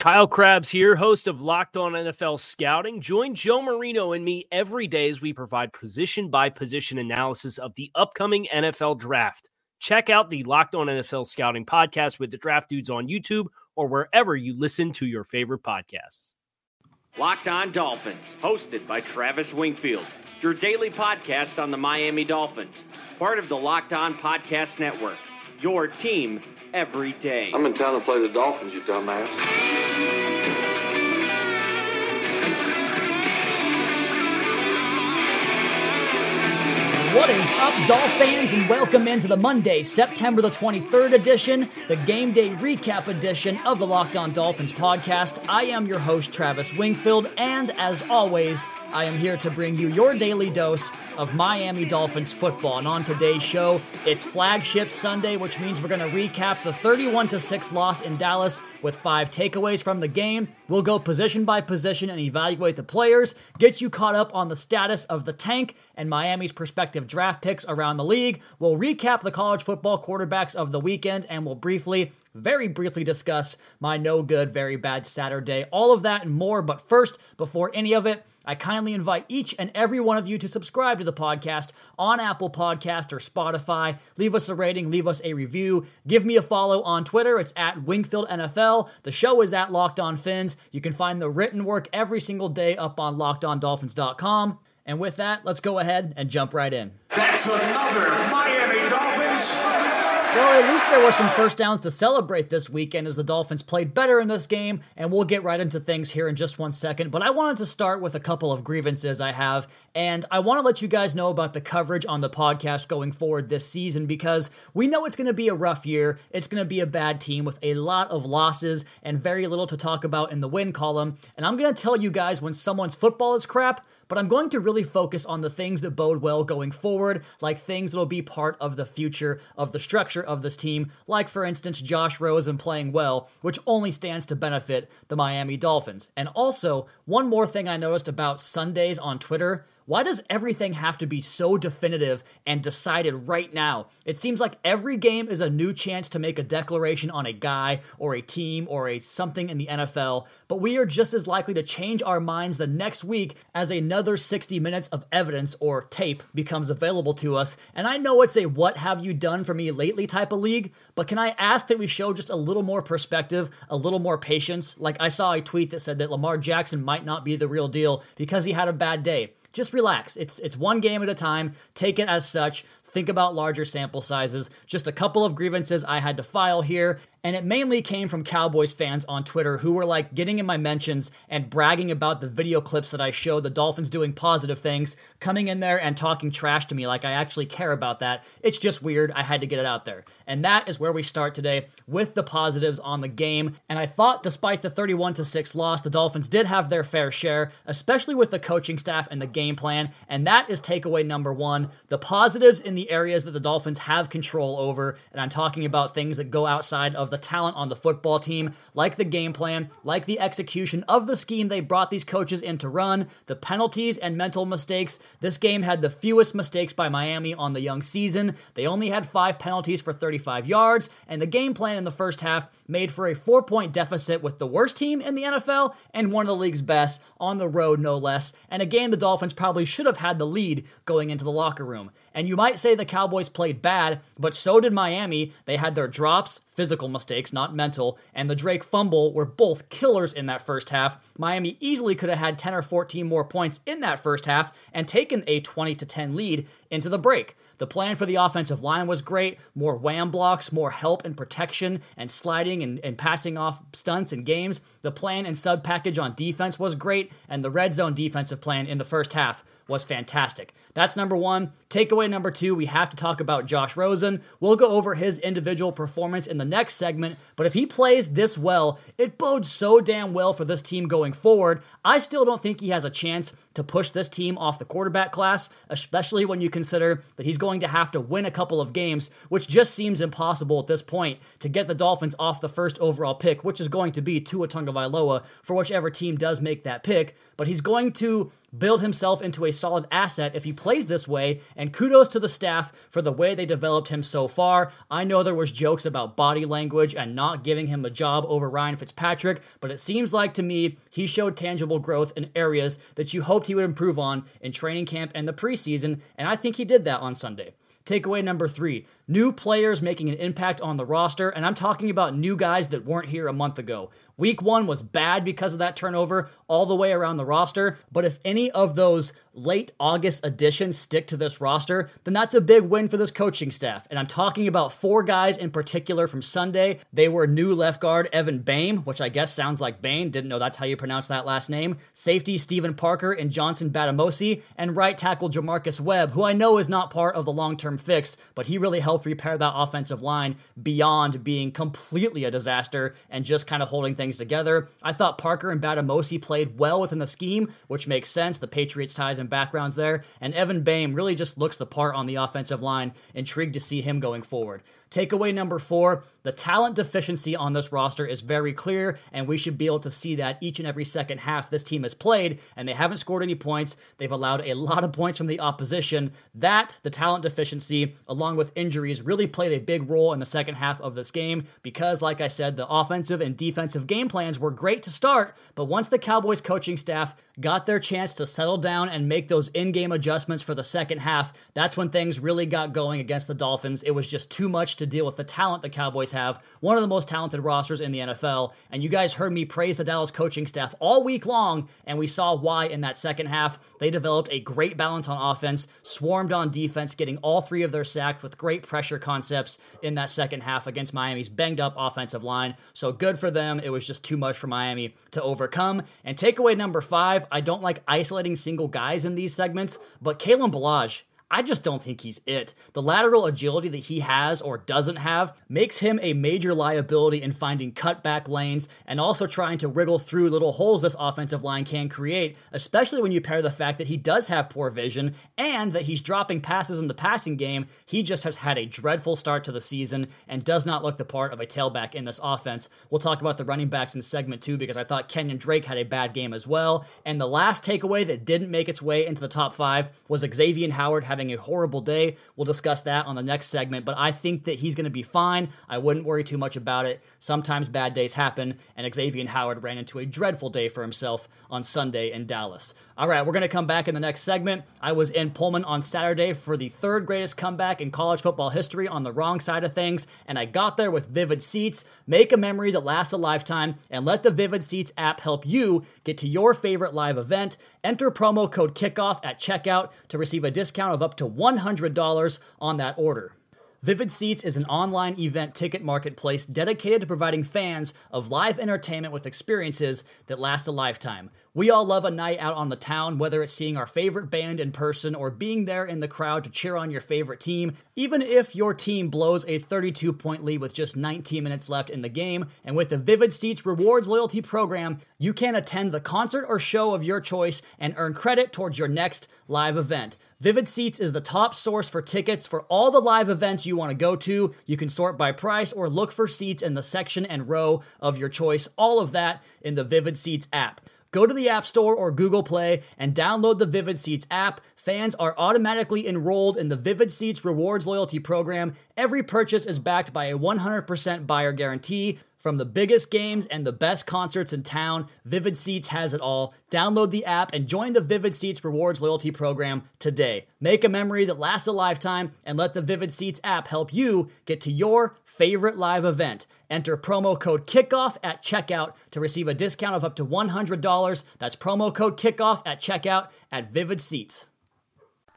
Kyle Crabbs here, host of Locked On NFL Scouting. Join Joe Marino and me every day as we provide position by position analysis of the upcoming NFL draft. Check out the Locked On NFL Scouting podcast with the draft dudes on YouTube or wherever you listen to your favorite podcasts. Locked On Dolphins, hosted by Travis Wingfield, your daily podcast on the Miami Dolphins, part of the Locked On Podcast Network. Your team every day. I'm in town to play the Dolphins, you dumbass. What is up, Dolph fans, and welcome into the Monday, September the 23rd edition, the game day recap edition of the Locked On Dolphins podcast. I am your host, Travis Wingfield, and as always, I am here to bring you your daily dose of Miami Dolphins football. And on today's show, it's flagship Sunday, which means we're going to recap the 31 6 loss in Dallas with five takeaways from the game. We'll go position by position and evaluate the players, get you caught up on the status of the tank and Miami's prospective draft picks around the league. We'll recap the college football quarterbacks of the weekend and we'll briefly very briefly discuss my no good, very bad Saturday. All of that and more. But first, before any of it, I kindly invite each and every one of you to subscribe to the podcast on Apple Podcast or Spotify. Leave us a rating, leave us a review. Give me a follow on Twitter. It's at Wingfield NFL. The show is at Locked On Phins. You can find the written work every single day up on LockedOnDolphins.com. And with that, let's go ahead and jump right in. That's another well, at least there were some first downs to celebrate this weekend as the Dolphins played better in this game, and we'll get right into things here in just one second. But I wanted to start with a couple of grievances I have, and I want to let you guys know about the coverage on the podcast going forward this season because we know it's going to be a rough year. It's going to be a bad team with a lot of losses and very little to talk about in the win column. And I'm going to tell you guys when someone's football is crap, but I'm going to really focus on the things that bode well going forward, like things that'll be part of the future of the structure of this team, like for instance Josh Rosen playing well, which only stands to benefit the Miami Dolphins. And also, one more thing I noticed about Sundays on Twitter why does everything have to be so definitive and decided right now? It seems like every game is a new chance to make a declaration on a guy or a team or a something in the NFL, but we are just as likely to change our minds the next week as another 60 minutes of evidence or tape becomes available to us. And I know it's a what have you done for me lately type of league, but can I ask that we show just a little more perspective, a little more patience? Like I saw a tweet that said that Lamar Jackson might not be the real deal because he had a bad day just relax. It's it's one game at a time. Take it as such. Think about larger sample sizes. Just a couple of grievances I had to file here, and it mainly came from Cowboys fans on Twitter who were like getting in my mentions and bragging about the video clips that I showed the Dolphins doing positive things, coming in there and talking trash to me like I actually care about that. It's just weird. I had to get it out there. And that is where we start today with the positives on the game. And I thought despite the 31 to 6 loss, the Dolphins did have their fair share, especially with the coaching staff and the game plan. And that is takeaway number 1, the positives in the areas that the Dolphins have control over, and I'm talking about things that go outside of the talent on the football team, like the game plan, like the execution of the scheme they brought these coaches in to run, the penalties and mental mistakes. This game had the fewest mistakes by Miami on the young season. They only had five penalties for 35 yards, and the game plan in the first half made for a four point deficit with the worst team in the NFL and one of the league's best on the road, no less, and a game the Dolphins probably should have had the lead going into the locker room. And you might say the Cowboys played bad, but so did Miami. They had their drops, physical mistakes, not mental, and the Drake fumble were both killers in that first half. Miami easily could have had 10 or 14 more points in that first half and taken a 20 to 10 lead into the break. The plan for the offensive line was great. More wham blocks, more help and protection, and sliding and, and passing off stunts and games. The plan and sub package on defense was great, and the red zone defensive plan in the first half was fantastic. That's number one. Takeaway number two, we have to talk about Josh Rosen. We'll go over his individual performance in the next segment, but if he plays this well, it bodes so damn well for this team going forward. I still don't think he has a chance to push this team off the quarterback class, especially when you consider that he's going to have to win a couple of games, which just seems impossible at this point to get the Dolphins off the first overall pick, which is going to be Tua Tagovailoa for whichever team does make that pick. But he's going to build himself into a solid asset if he plays this way, and kudos to the staff for the way they developed him so far. I know there was jokes about body language and not giving him a job over Ryan Fitzpatrick, but it seems like to me he showed tangible growth in areas that you hoped he would improve on in training camp and the preseason, and I think he did that on Sunday. Takeaway number three new players making an impact on the roster, and I'm talking about new guys that weren't here a month ago. Week one was bad because of that turnover all the way around the roster, but if any of those late August additions stick to this roster, then that's a big win for this coaching staff. And I'm talking about four guys in particular from Sunday. They were new left guard Evan Boehm, which I guess sounds like Bane, didn't know that's how you pronounce that last name, safety Stephen Parker and Johnson Bademosi, and right tackle J'Marcus Webb, who I know is not part of the long term fix, but he really helped repair that offensive line beyond being completely a disaster and just kind of holding things together. I thought Parker and Bademosi played well within the scheme, which makes sense. The Patriots ties and backgrounds there. And Evan Boehm really just looks the part on the offensive line. Intrigued to see him going forward. Takeaway number four the talent deficiency on this roster is very clear, and we should be able to see that each and every second half this team has played, and they haven't scored any points. They've allowed a lot of points from the opposition. That, the talent deficiency, along with injuries, really played a big role in the second half of this game because, like I said, the offensive and defensive game plans were great to start, but once the Cowboys coaching staff got their chance to settle down and make those in game adjustments for the second half, that's when things really got going against the Dolphins. It was just too much to deal with the talent the Cowboys have, one of the most talented rosters in the NFL. And you guys heard me praise the Dallas coaching staff all week long, and we saw why in that second half. They developed a great balance on offense, swarmed on defense, getting all three of their sacks with great pressure concepts in that second half against Miami's banged up offensive line. So good for them. It was just too much for Miami to overcome. And takeaway number five I don't like isolating single guys in these segments, but Kalen Ballage I just don't think he's it. The lateral agility that he has or doesn't have makes him a major liability in finding cutback lanes and also trying to wriggle through little holes this offensive line can create, especially when you pair the fact that he does have poor vision and that he's dropping passes in the passing game. He just has had a dreadful start to the season and does not look the part of a tailback in this offense. We'll talk about the running backs in segment two because I thought Kenyon Drake had a bad game as well. And the last takeaway that didn't make its way into the top five was Xavier Howard having a horrible day. We'll discuss that on the next segment, but I think that he's going to be fine. I wouldn't worry too much about it. Sometimes bad days happen, and Xavier Howard ran into a dreadful day for himself on Sunday in Dallas. All right, we're going to come back in the next segment. I was in Pullman on Saturday for the third greatest comeback in college football history on the wrong side of things, and I got there with Vivid Seats. Make a memory that lasts a lifetime, and let the Vivid Seats app help you get to your favorite live event. Enter promo code KICKOFF at checkout to receive a discount of up to $100 on that order. Vivid Seats is an online event ticket marketplace dedicated to providing fans of live entertainment with experiences that last a lifetime. We all love a night out on the town, whether it's seeing our favorite band in person or being there in the crowd to cheer on your favorite team. Even if your team blows a 32 point lead with just 19 minutes left in the game, and with the Vivid Seats Rewards Loyalty Program, you can attend the concert or show of your choice and earn credit towards your next live event. Vivid Seats is the top source for tickets for all the live events you want to go to. You can sort by price or look for seats in the section and row of your choice. All of that in the Vivid Seats app. Go to the App Store or Google Play and download the Vivid Seats app. Fans are automatically enrolled in the Vivid Seats Rewards Loyalty Program. Every purchase is backed by a 100% buyer guarantee. From the biggest games and the best concerts in town, Vivid Seats has it all. Download the app and join the Vivid Seats Rewards Loyalty Program today. Make a memory that lasts a lifetime and let the Vivid Seats app help you get to your favorite live event. Enter promo code KICKOFF at checkout to receive a discount of up to $100. That's promo code KICKOFF at checkout at Vivid Seats.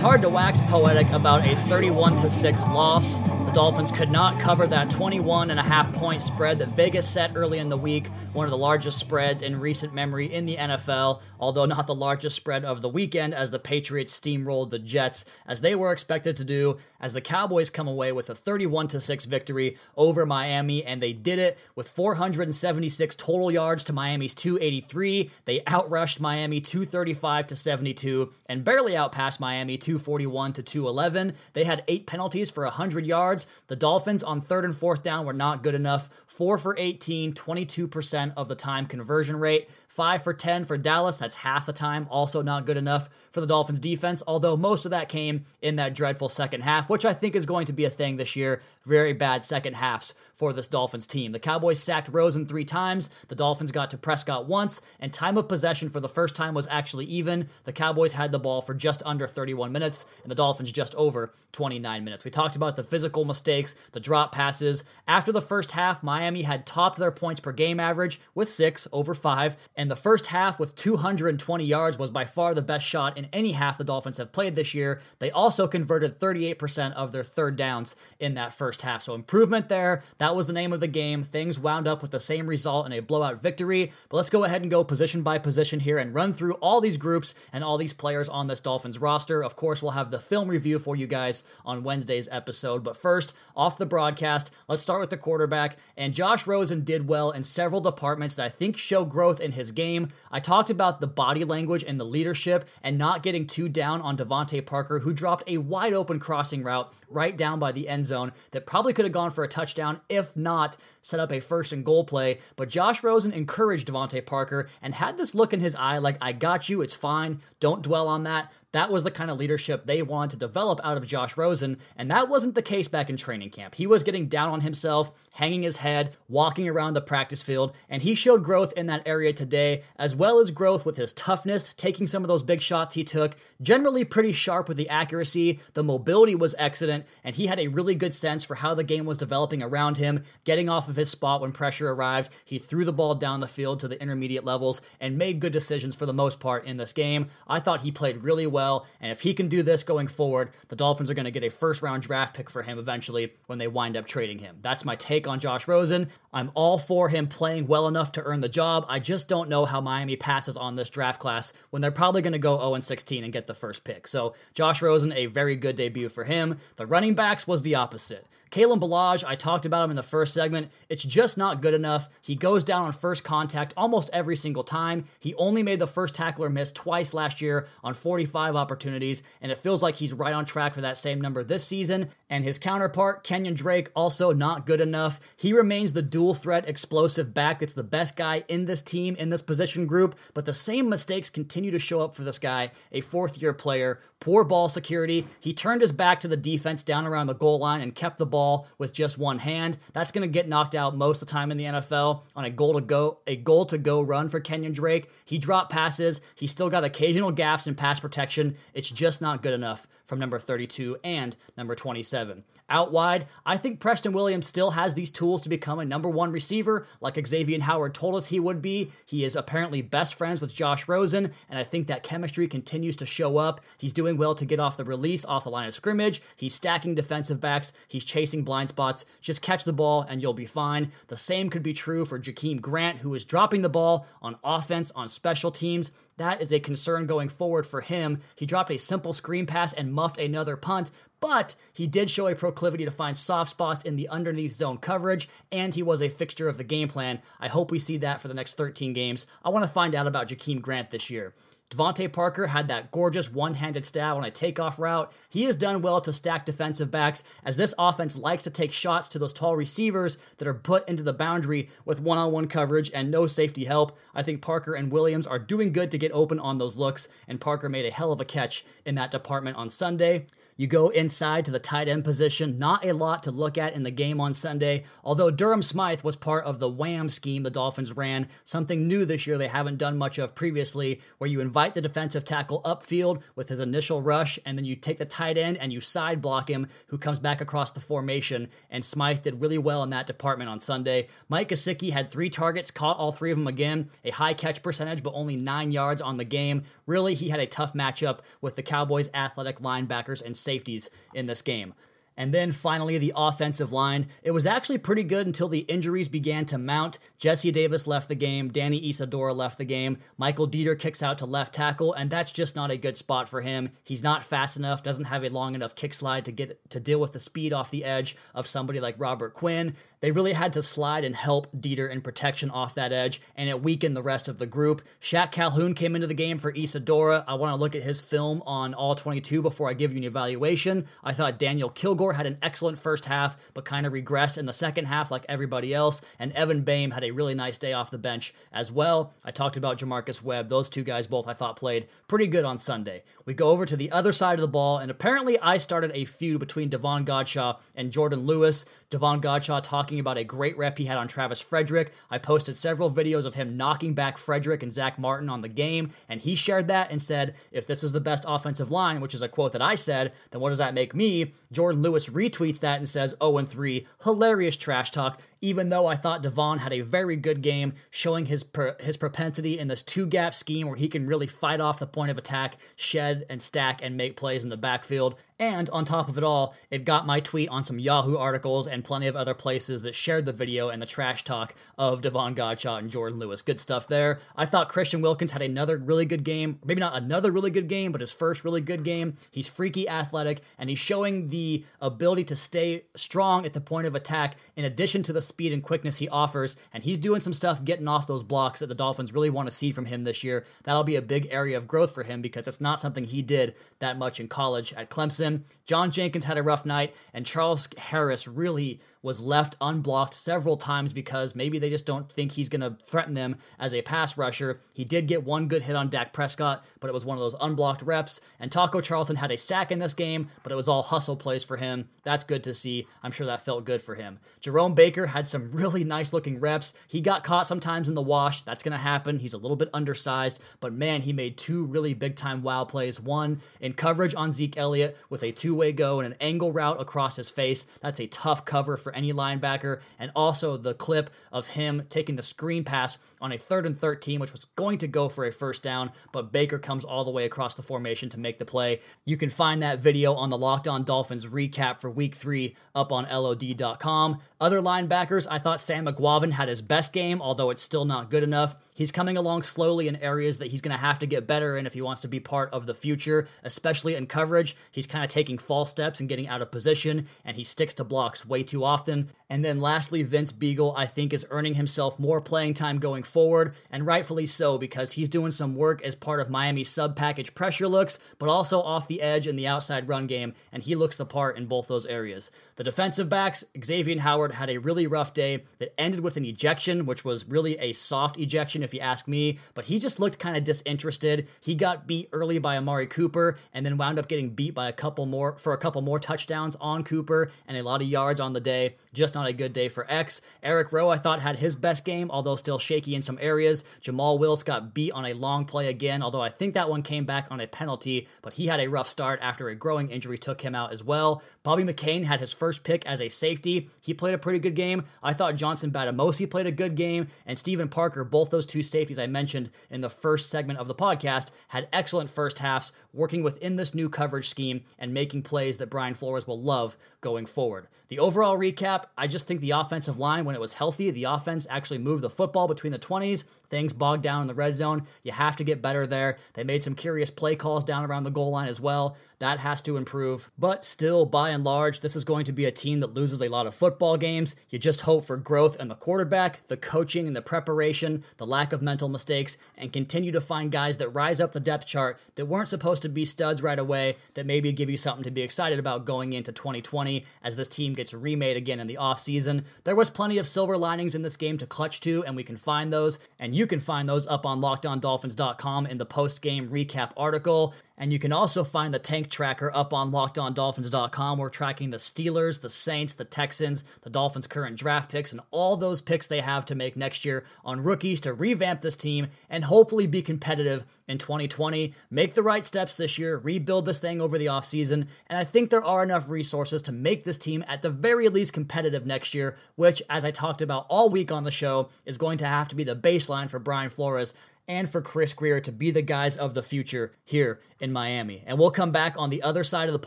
It's hard to wax poetic about a 31 6 loss. The Dolphins could not cover that 21 and a half point spread that Vegas set early in the week, one of the largest spreads in recent memory in the NFL, although not the largest spread of the weekend as the Patriots steamrolled the Jets as they were expected to do as the Cowboys come away with a 31 6 victory over Miami and they did it with 476 total yards to Miami's 283. They outrushed Miami 235 to 72 and barely outpassed Miami 241 to 211. They had 8 penalties for 100 yards. The Dolphins on third and fourth down were not good enough. 4 for 18, 22% of the time conversion rate. 5 for 10 for Dallas. That's half the time. Also not good enough for the Dolphins defense, although most of that came in that dreadful second half, which I think is going to be a thing this year. Very bad second halves for this Dolphins team. The Cowboys sacked Rosen three times. The Dolphins got to Prescott once, and time of possession for the first time was actually even. The Cowboys had the ball for just under 31 minutes, and the Dolphins just over 29 minutes. We talked about the physical mistakes, the drop passes. After the first half, Miami had topped their points per game average with six over five, and the first half with 220 yards was by far the best shot in any half the Dolphins have played this year. They also converted 38% of their third downs in that first half. So improvement there. That was the name of the game. Things wound up with the same result in a blowout victory. But let's go ahead and go position by position here and run through all these groups and all these players on this Dolphins roster. Of course, we'll have the film review for you guys on Wednesday's episode. But first, off the broadcast, let's start with the quarterback. And Josh Rosen did well in several departments that I think show growth in his game. I talked about the body language and the leadership and not getting too down on DeVante Parker, who dropped a wide open crossing route right down by the end zone that probably could have gone for a touchdown, if not set up a first and goal play. But Josh Rosen encouraged DeVante Parker and had this look in his eye like, I got you, it's fine, don't dwell on that. That was the kind of leadership they wanted to develop out of Josh Rosen, and that wasn't the case back in training camp. He was getting down on himself, hanging his head, walking around the practice field, and he showed growth in that area today, as well as growth with his toughness, taking some of those big shots he took, generally pretty sharp with the accuracy. The mobility was excellent, and he had a really good sense for how the game was developing around him, getting off of his spot when pressure arrived. He threw the ball down the field to the intermediate levels and made good decisions for the most part in this game. I thought he played really well well. And if he can do this going forward, the Dolphins are going to get a first round draft pick for him eventually when they wind up trading him. That's my take on Josh Rosen. I'm all for him playing well enough to earn the job. I just don't know how Miami passes on this draft class when they're probably going to go 0 16 and get the first pick. So, Josh Rosen, a very good debut for him. The running backs was the opposite. Kalen Ballage, I talked about him in the first segment. It's just not good enough. He goes down on first contact almost every single time. He only made the first tackler miss twice last year on 45 opportunities, and it feels like he's right on track for that same number this season. And his counterpart, Kenyon Drake, also not good enough. He remains the dual threat explosive back that's the best guy in this team, in this position group, but the same mistakes continue to show up for this guy, a fourth year player. Poor ball security. He turned his back to the defense down around the goal line and kept the ball ball with just one hand. That's going to get knocked out most of the time in the NFL on a goal to go a goal to go run for Kenyon Drake. He dropped passes. He still got occasional gaps in pass protection. It's just not good enough from number 32 and number 27. Out wide, I think Preston Williams still has these tools to become a number one receiver, like Xavier Howard told us he would be. He is apparently best friends with Josh Rosen, and I think that chemistry continues to show up. He's doing well to get off the release, off the line of scrimmage. He's stacking defensive backs. He's chasing blind spots. Just catch the ball and you'll be fine. The same could be true for Jakeem Grant, who is dropping the ball on offense, on special teams. That is a concern going forward for him. He dropped a simple screen pass and muffed another punt, but he did show a proclivity to find soft spots in the underneath zone coverage, and he was a fixture of the game plan. I hope we see that for the next 13 games. I want to find out about Jakeem Grant this year. DeVante Parker had that gorgeous one handed stab on a takeoff route. He has done well to stack defensive backs, as this offense likes to take shots to those tall receivers that are put into the boundary with one on one coverage and no safety help. I think Parker and Williams are doing good to get open on those looks, and Parker made a hell of a catch in that department on Sunday. You go inside to the tight end position. Not a lot to look at in the game on Sunday, although Durham Smythe was part of the wham scheme the Dolphins ran, something new this year they haven't done much of previously, where you invite the defensive tackle upfield with his initial rush, and then you take the tight end and you side block him, who comes back across the formation. And Smythe did really well in that department on Sunday. Mike Gesicki had three targets, caught all three of them again, a high catch percentage, but only nine yards on the game. Really, he had a tough matchup with the Cowboys' athletic linebackers and safeties in this game. And then finally, the offensive line. It was actually pretty good until the injuries began to mount. Jesse Davis left the game. Danny Isidora left the game. Michael Deiter kicks out to left tackle, and that's just not a good spot for him. He's not fast enough, doesn't have a long enough kick slide to get to deal with the speed off the edge of somebody like Robert Quinn. They really had to slide and help Deiter in protection off that edge, and it weakened the rest of the group. Shaq Calhoun came into the game for Isidora. I want to look at his film on all 22 before I give you an evaluation. I thought Daniel Kilgore had an excellent first half, but kind of regressed in the second half like everybody else, and Evan Boehm had a really nice day off the bench as well. I talked about J'Marcus Webb. Those two guys both I thought played pretty good on Sunday. We go over to the other side of the ball, and apparently I started a feud between Davon Godchaux and Jourdan Lewis. Davon Godchaux talking about a great rep he had on Travis Frederick. I posted several videos of him knocking back Frederick and Zach Martin on the game, and he shared that and said, if this is the best offensive line, which is a quote that I said, then what does that make me? Jourdan Lewis retweets that and says 0 3. Hilarious trash talk even though I thought Davon had a very good game, showing his per, his propensity in this two gap scheme where he can really fight off the point of attack, shed and stack and make plays in the backfield. And on top of it all, it got my tweet on some Yahoo articles and plenty of other places that shared the video and the trash talk of Davon Godchaux and Jourdan Lewis. Good stuff there. I thought Christian Wilkins had another really good game. Maybe not another really good game, but his first really good game. He's freaky athletic, and he's showing the ability to stay strong at the point of attack in addition to the speed and quickness he offers. And he's doing some stuff getting off those blocks that the Dolphins really want to see from him this year. That'll be a big area of growth for him because it's not something he did that much in college at Clemson. John Jenkins had a rough night, and Charles Harris really was left unblocked several times because maybe they just don't think he's going to threaten them as a pass rusher. He did get one good hit on Dak Prescott, but it was one of those unblocked reps. And Taco Charlton had a sack in this game, but it was all hustle plays for him. That's good to see. I'm sure that felt good for him. Jerome Baker had some really nice looking reps. He got caught sometimes in the wash. That's going to happen. He's a little bit undersized, but man, he made two really big time wow plays. One in coverage on Zeke Elliott with a two way go and an angle route across his face. That's a tough cover for any linebacker. And also the clip of him taking the screen pass on a third and 13, which was going to go for a first down, but Baker comes all the way across the formation to make the play. You can find that video on the Locked On Dolphins recap for week three up on LOD.com. Other linebackers, I thought Sam Eguavoen had his best game, although it's still not good enough. He's coming along slowly in areas that he's going to have to get better in if he wants to be part of the future, especially in coverage. He's kind of taking false steps and getting out of position, and he sticks to blocks way too often. And then lastly, Vince Biegel, I think, is earning himself more playing time going forward, and rightfully so because he's doing some work as part of Miami's sub package pressure looks, but also off the edge in the outside run game, and he looks the part in both those areas. The defensive backs, Xavier Howard had a really rough day that ended with an ejection, which was really a soft ejection if you ask me, but he just looked kind of disinterested. He got beat early by Amari Cooper and then wound up getting beat by a couple more for a couple more touchdowns on Cooper and a lot of yards on the day. Just not a good day for X. Eric Rowe, I thought, had his best game, although still shaky in some areas. Jomal Wiltz got beat on a long play again, although I think that one came back on a penalty, but he had a rough start after a growing injury took him out as well. Bobby McCain had his first pick as a safety. He played a pretty good game. I thought Johnson Bademosi played a good game, and Stephen Parker, both those two safeties I mentioned in the first segment of the podcast, had excellent first halves, working within this new coverage scheme and making plays that Brian Flores will love going forward. The overall recap I just think the offensive line, when it was healthy, the offense actually moved the football between the 20s. Things bogged down in the red zone. You have to get better there. They made some curious play calls down around the goal line as well. That has to improve. But still, by and large, this is going to be a team that loses a lot of football games. You just hope for growth in the quarterback, the coaching and the preparation, the lack of mental mistakes, and continue to find guys that rise up the depth chart that weren't supposed to be studs right away, that maybe give you something to be excited about going into 2020 as this team gets remade again in the offseason. There was plenty of silver linings in this game to clutch to, and we can find those. And you can find those up on lockedondolphins.com in the post game recap article. And you can also find the tank tracker up on lockedondolphins.com. We're tracking the Steelers, the Saints, the Texans, the Dolphins' current draft picks, and all those picks they have to make next year on rookies to revamp this team and hopefully be competitive in 2020. Make the right steps this year, rebuild this thing over the offseason. And I think there are enough resources to make this team at the very least competitive next year, which, as I talked about all week on the show, is going to have to be the baseline for Brian Flores and for Chris Grier to be the guys of the future here in Miami. And we'll come back on the other side of the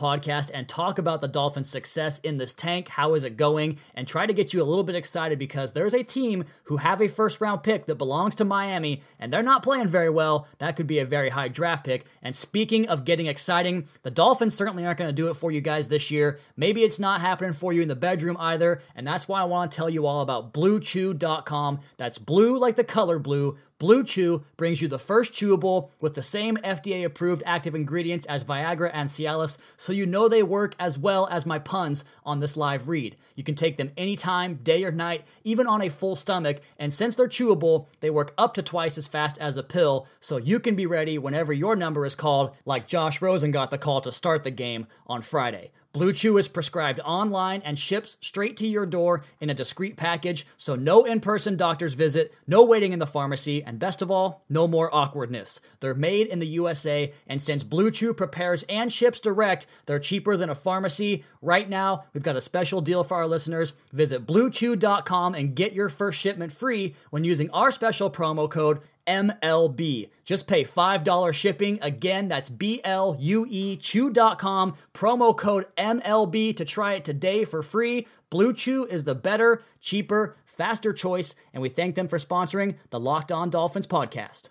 podcast and talk about the Dolphins' success in this tank. How is it going? And try to get you a little bit excited because there's a team who have a first round pick that belongs to Miami and they're not playing very well. That could be a very high draft pick. And speaking of getting exciting, the Dolphins certainly aren't going to do it for you guys this year. Maybe it's not happening for you in the bedroom either. And that's why I want to tell you all about bluechew.com. That's blue like the color blue Blue Chew brings you the first chewable with the same FDA approved active ingredients as Viagra and Cialis, so you know they work as well as my puns on this live read. You can take them anytime, day or night, even on a full stomach, and since they're chewable, they work up to twice as fast as a pill, so you can be ready whenever your number is called, like Josh Rosen got the call to start the game on Friday. Blue Chew is prescribed online and ships straight to your door in a discreet package, so no in person doctor's visit, no waiting in the pharmacy, and best of all, no more awkwardness. They're made in the USA, and since Blue Chew prepares and ships direct, they're cheaper than a pharmacy. Right now, we've got a special deal for our listeners. Visit bluechew.com and get your first shipment free when using our special promo code MLB. Just pay $5 shipping. Again, that's B L U E Chew.com. Promo code MLB to try it today for free. Blue Chew is the better, cheaper, faster choice, and we thank them for sponsoring the Locked On Dolphins podcast.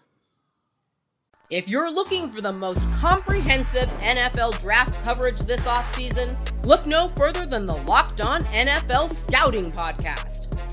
If you're looking for the most comprehensive NFL draft coverage this offseason, look no further than the Locked On NFL Scouting Podcast.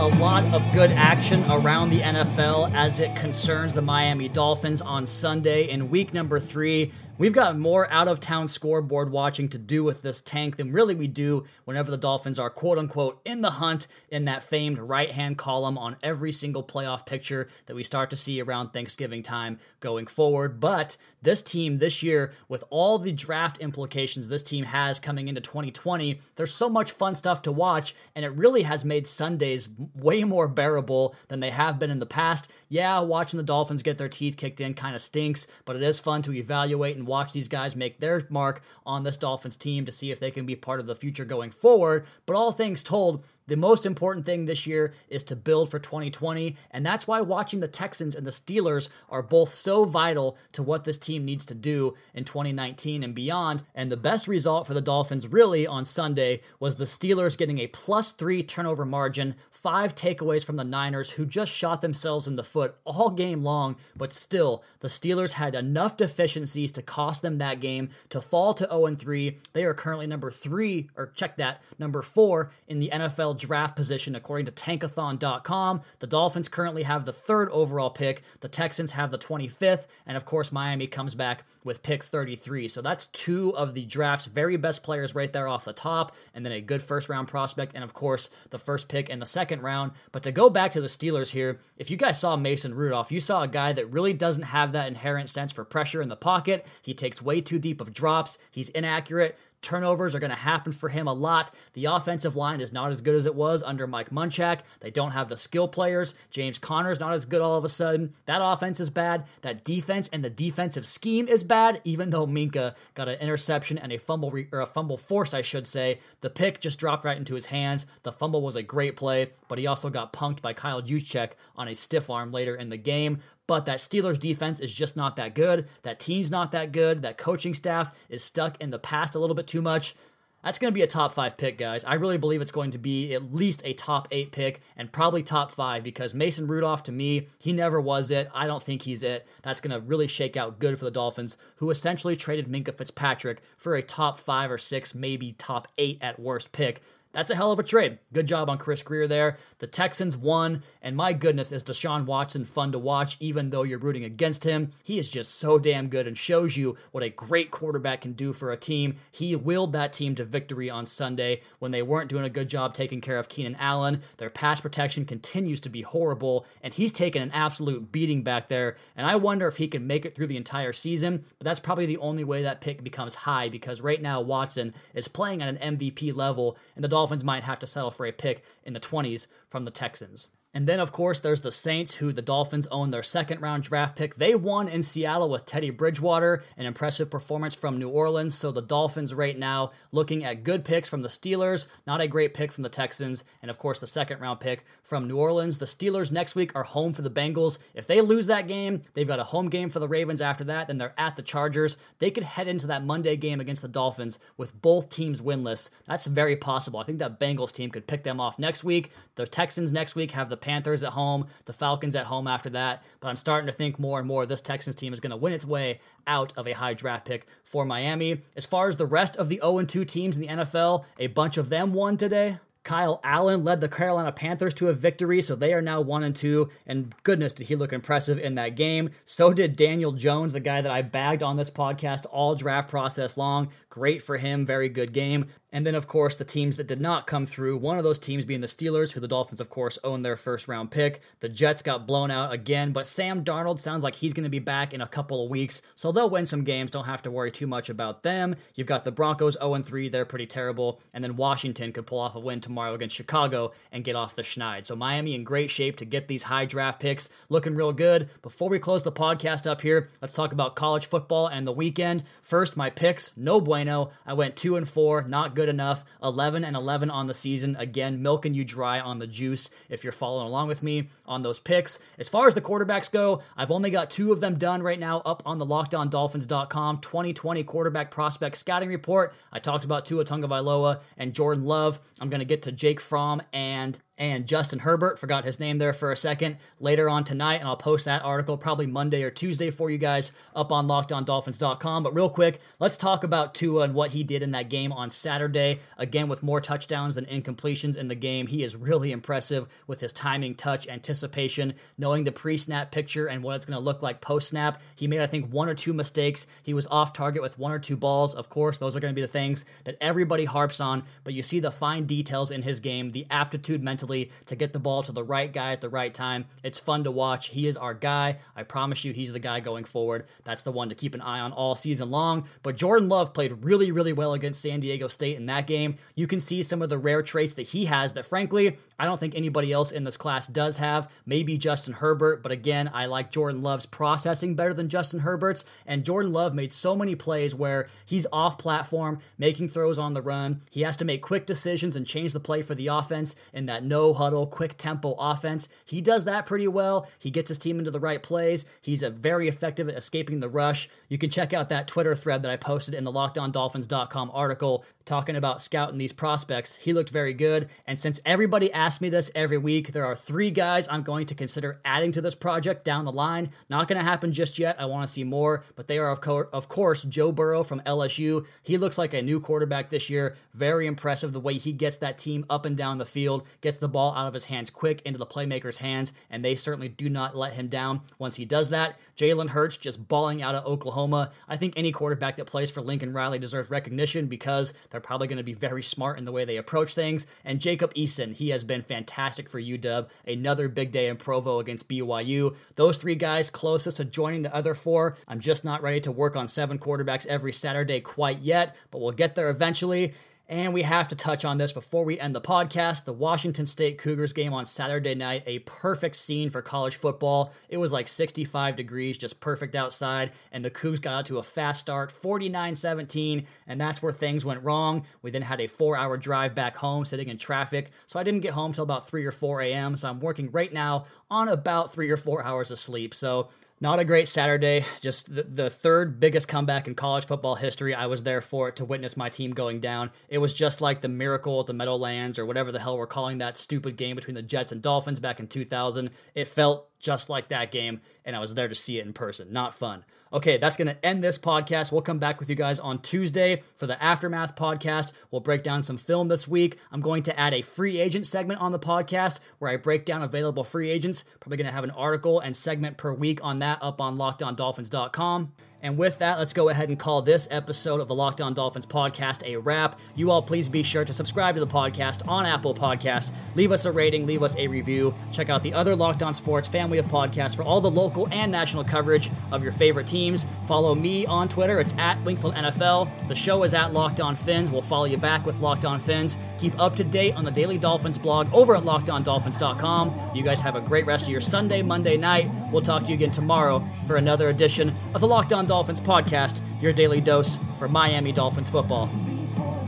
A lot of good action around the NFL as it concerns the Miami Dolphins on Sunday in week number three. We've got more out of town scoreboard watching to do with this tank than really we do whenever the Dolphins are quote unquote in the hunt in that famed right hand column on every single playoff picture that we start to see around Thanksgiving time going forward. But this team this year, with all the draft implications this team has coming into 2020, there's so much fun stuff to watch, and it really has made Sundays way more bearable than they have been in the past. Yeah, watching the Dolphins get their teeth kicked in kind of stinks, but it is fun to evaluate and watch these guys make their mark on this Dolphins team to see if they can be part of the future going forward. But all things told, the most important thing this year is to build for 2020, and that's why watching the Texans and the Steelers are both so vital to what this team needs to do in 2019 and beyond. And the best result for the Dolphins, really, on Sunday was the Steelers getting a plus three turnover margin, five takeaways from the Niners, who just shot themselves in the foot all game long, but still, the Steelers had enough deficiencies to cost them that game to fall to 0 3. They are currently number three, or check that, number four in the NFL draft position according to tankathon.com. The Dolphins currently have the third overall pick, the Texans have the 25th, and of course, Miami comes back with pick 33. So that's two of the draft's very best players right there off the top, and then a good first round prospect, and of course, the first pick in the second round. But to go back to the Steelers here, if you guys saw Mason Rudolph, you saw a guy that really doesn't have that inherent sense for pressure in the pocket. He takes way too deep of drops, he's inaccurate. Turnovers are going to happen for him a lot. The offensive line is not as good as it was under Mike Munchak. They don't have the skill players. James Conner is not as good all of a sudden. That offense is bad. That defense and the defensive scheme is bad, even though Minkah got an interception and a fumble, re- or a fumble forced, I should say. The pick just dropped right into his hands. The fumble was a great play, but he also got punked by Kyle Juszczyk on a stiff arm later in the game but that Steelers defense is just not that good. That team's not that good. That coaching staff is stuck in the past a little bit too much. That's going to be a top five pick, guys. I really believe it's going to be at least a top eight pick and probably top five because Mason Rudolph, to me, he never was it. I don't think he's it. That's going to really shake out good for the Dolphins, who essentially traded Minkah Fitzpatrick for a top five or six, maybe top eight at worst pick that's a hell of a trade. Good job on Chris Grier there. The Texans won, and my goodness, is Deshaun Watson fun to watch, even though you're rooting against him. He is just so damn good and shows you what a great quarterback can do for a team. He willed that team to victory on Sunday when they weren't doing a good job taking care of Keenan Allen. Their pass protection continues to be horrible, and he's taken an absolute beating back there. And I wonder if he can make it through the entire season, but that's probably the only way that pick becomes high because right now Watson is playing at an MVP level, and the might have to settle for a pick in the 20s from the Texans. And then, of course, there's the Saints, who the Dolphins own their second round draft pick. They won in Seattle with Teddy Bridgewater, an impressive performance from New Orleans. So the Dolphins, right now, looking at good picks from the Steelers, not a great pick from the Texans, and of course, the second round pick from New Orleans. The Steelers next week are home for the Bengals. If they lose that game, they've got a home game for the Ravens after that, then they're at the Chargers. They could head into that Monday game against the Dolphins with both teams winless. That's very possible. I think that Bengals team could pick them off next week. The Texans next week have the Panthers at home, the Falcons at home after that. But I'm starting to think more and more this Texans team is going to win its way out of a high draft pick for Miami. As far as the rest of the 0 2 teams in the NFL, a bunch of them won today. Kyle Allen led the Carolina Panthers to a victory, so they are now 1 and 2. And goodness, did he look impressive in that game. So did Daniel Jones, the guy that I bagged on this podcast all draft process long. Great for him, very good game. And then, of course, the teams that did not come through. One of those teams being the Steelers, who the Dolphins, of course, own their first round pick. The Jets got blown out again, but Sam Darnold sounds like he's going to be back in a couple of weeks, so they'll win some games. Don't have to worry too much about them. You've got the Broncos 0 3, they're pretty terrible. And then Washington could pull off a win tomorrow against Chicago and get off the schneid. So Miami in great shape to get these high draft picks, looking real good. Before we close the podcast up here, let's talk about college football and the weekend. First, my picks, no bueno. I went 2 and 4, not good enough. 11 and 11 on the season. Again, milking you dry on the juice if you're following along with me on those picks. As far as the quarterbacks go, I've only got two of them done right now up on the lockedondolphins.com 2020 quarterback prospect scouting report. I talked about Tua Tagovailoa and Jordan Love. I'm going to get to Jake Fromm and and Justin Herbert. Forgot his name there for a second later on tonight, and I'll post that article probably Monday or Tuesday for you guys up on lockedondolphins.com. But real quick, let's talk about Tua and what he did in that game on Saturday. Again, with more touchdowns than incompletions in the game, he is really impressive with his timing, touch, anticipation, knowing the pre snap picture and what it's going to look like post snap. He made, I think, one or two mistakes. He was off target with one or two balls. Of course, those are going to be the things that everybody harps on, but you see the fine details in his game, the aptitude mentally to get the ball to the right guy at the right time. It's fun to watch. He is our guy. I promise you, he's the guy going forward. That's the one to keep an eye on all season long. But Jordan Love played really, really well against San Diego State in that game. You can see some of the rare traits that he has that, frankly, I don't think anybody else in this class does have. Maybe Justin Herbert, but again, I like Jordan Love's processing better than Justin Herbert's. And Jordan Love made so many plays where he's off platform, making throws on the run. He has to make quick decisions and change the play for the offense in that no huddle, quick tempo offense. He does that pretty well. He gets his team into the right plays. He's a very effective at escaping the rush. You can check out that Twitter thread that I posted in the lockedondolphins.com article talking about scouting these prospects. He looked very good. And since everybody asks me this every week, there are three guys I'm going to consider adding to this project down the line. Not going to happen just yet. I want to see more, but they are, of, co- of course, Joe Burrow from LSU. He looks like a new quarterback this year. Very impressive the way he gets that team up and down the field, gets the ball out of his hands quick into the playmaker's hands, and they certainly do not let him down once he does that. Jalen Hurts just balling out of Oklahoma. I think any quarterback that plays for Lincoln Riley deserves recognition because they're probably going to be very smart in the way they approach things. And Jacob Eason, he has been fantastic for UW. Another big day in Provo against BYU. Those three guys closest to joining the other four. I'm just not ready to work on seven quarterbacks every Saturday quite yet, but we'll get there eventually. And we have to touch on this before we end the podcast. The Washington State Cougars game on Saturday night, a perfect scene for college football. It was like 65 degrees, just perfect outside, and the Cougs got out to a fast start, 49 17, and that's where things went wrong. We then had a four hour drive back home, sitting in traffic, so I didn't get home till about 3 or 4 a.m., so I'm working right now on about 3 or 4 hours of sleep. So not a great Saturday. Just the, the, third biggest comeback in college football history. I was there for it to witness my team going down. It was just like the miracle at the Meadowlands or whatever the hell we're calling that stupid game between the Jets and Dolphins back in 2000. It felt just like that game, and I was there to see it in person. Not fun. Okay, that's going to end this podcast. We'll come back with you guys on Tuesday for the Aftermath podcast. We'll break down some film this week. I'm going to add a free agent segment on the podcast where I break down available free agents. Probably going to have an article and segment per week on that up on lockedondolphins.com. And with that, let's go ahead and call this episode of the Locked On Dolphins podcast a wrap. You all please be sure to subscribe to the podcast on Apple Podcasts. Leave us a rating, leave us a review. Check out the other Locked On Sports family of podcasts for all the local and national coverage of your favorite teams. Follow me on Twitter. It's at Wingfield NFL. The show is at Locked On Phins. We'll follow you back with Locked On Phins. Keep up to date on the Daily Dolphins blog over at LockedOnDolphins.com. You guys have a great rest of your Sunday, Monday night. We'll talk to you again tomorrow for another edition of the Locked On Dolphins podcast, your daily dose for Miami Dolphins football.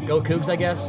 Go Cougs, I guess.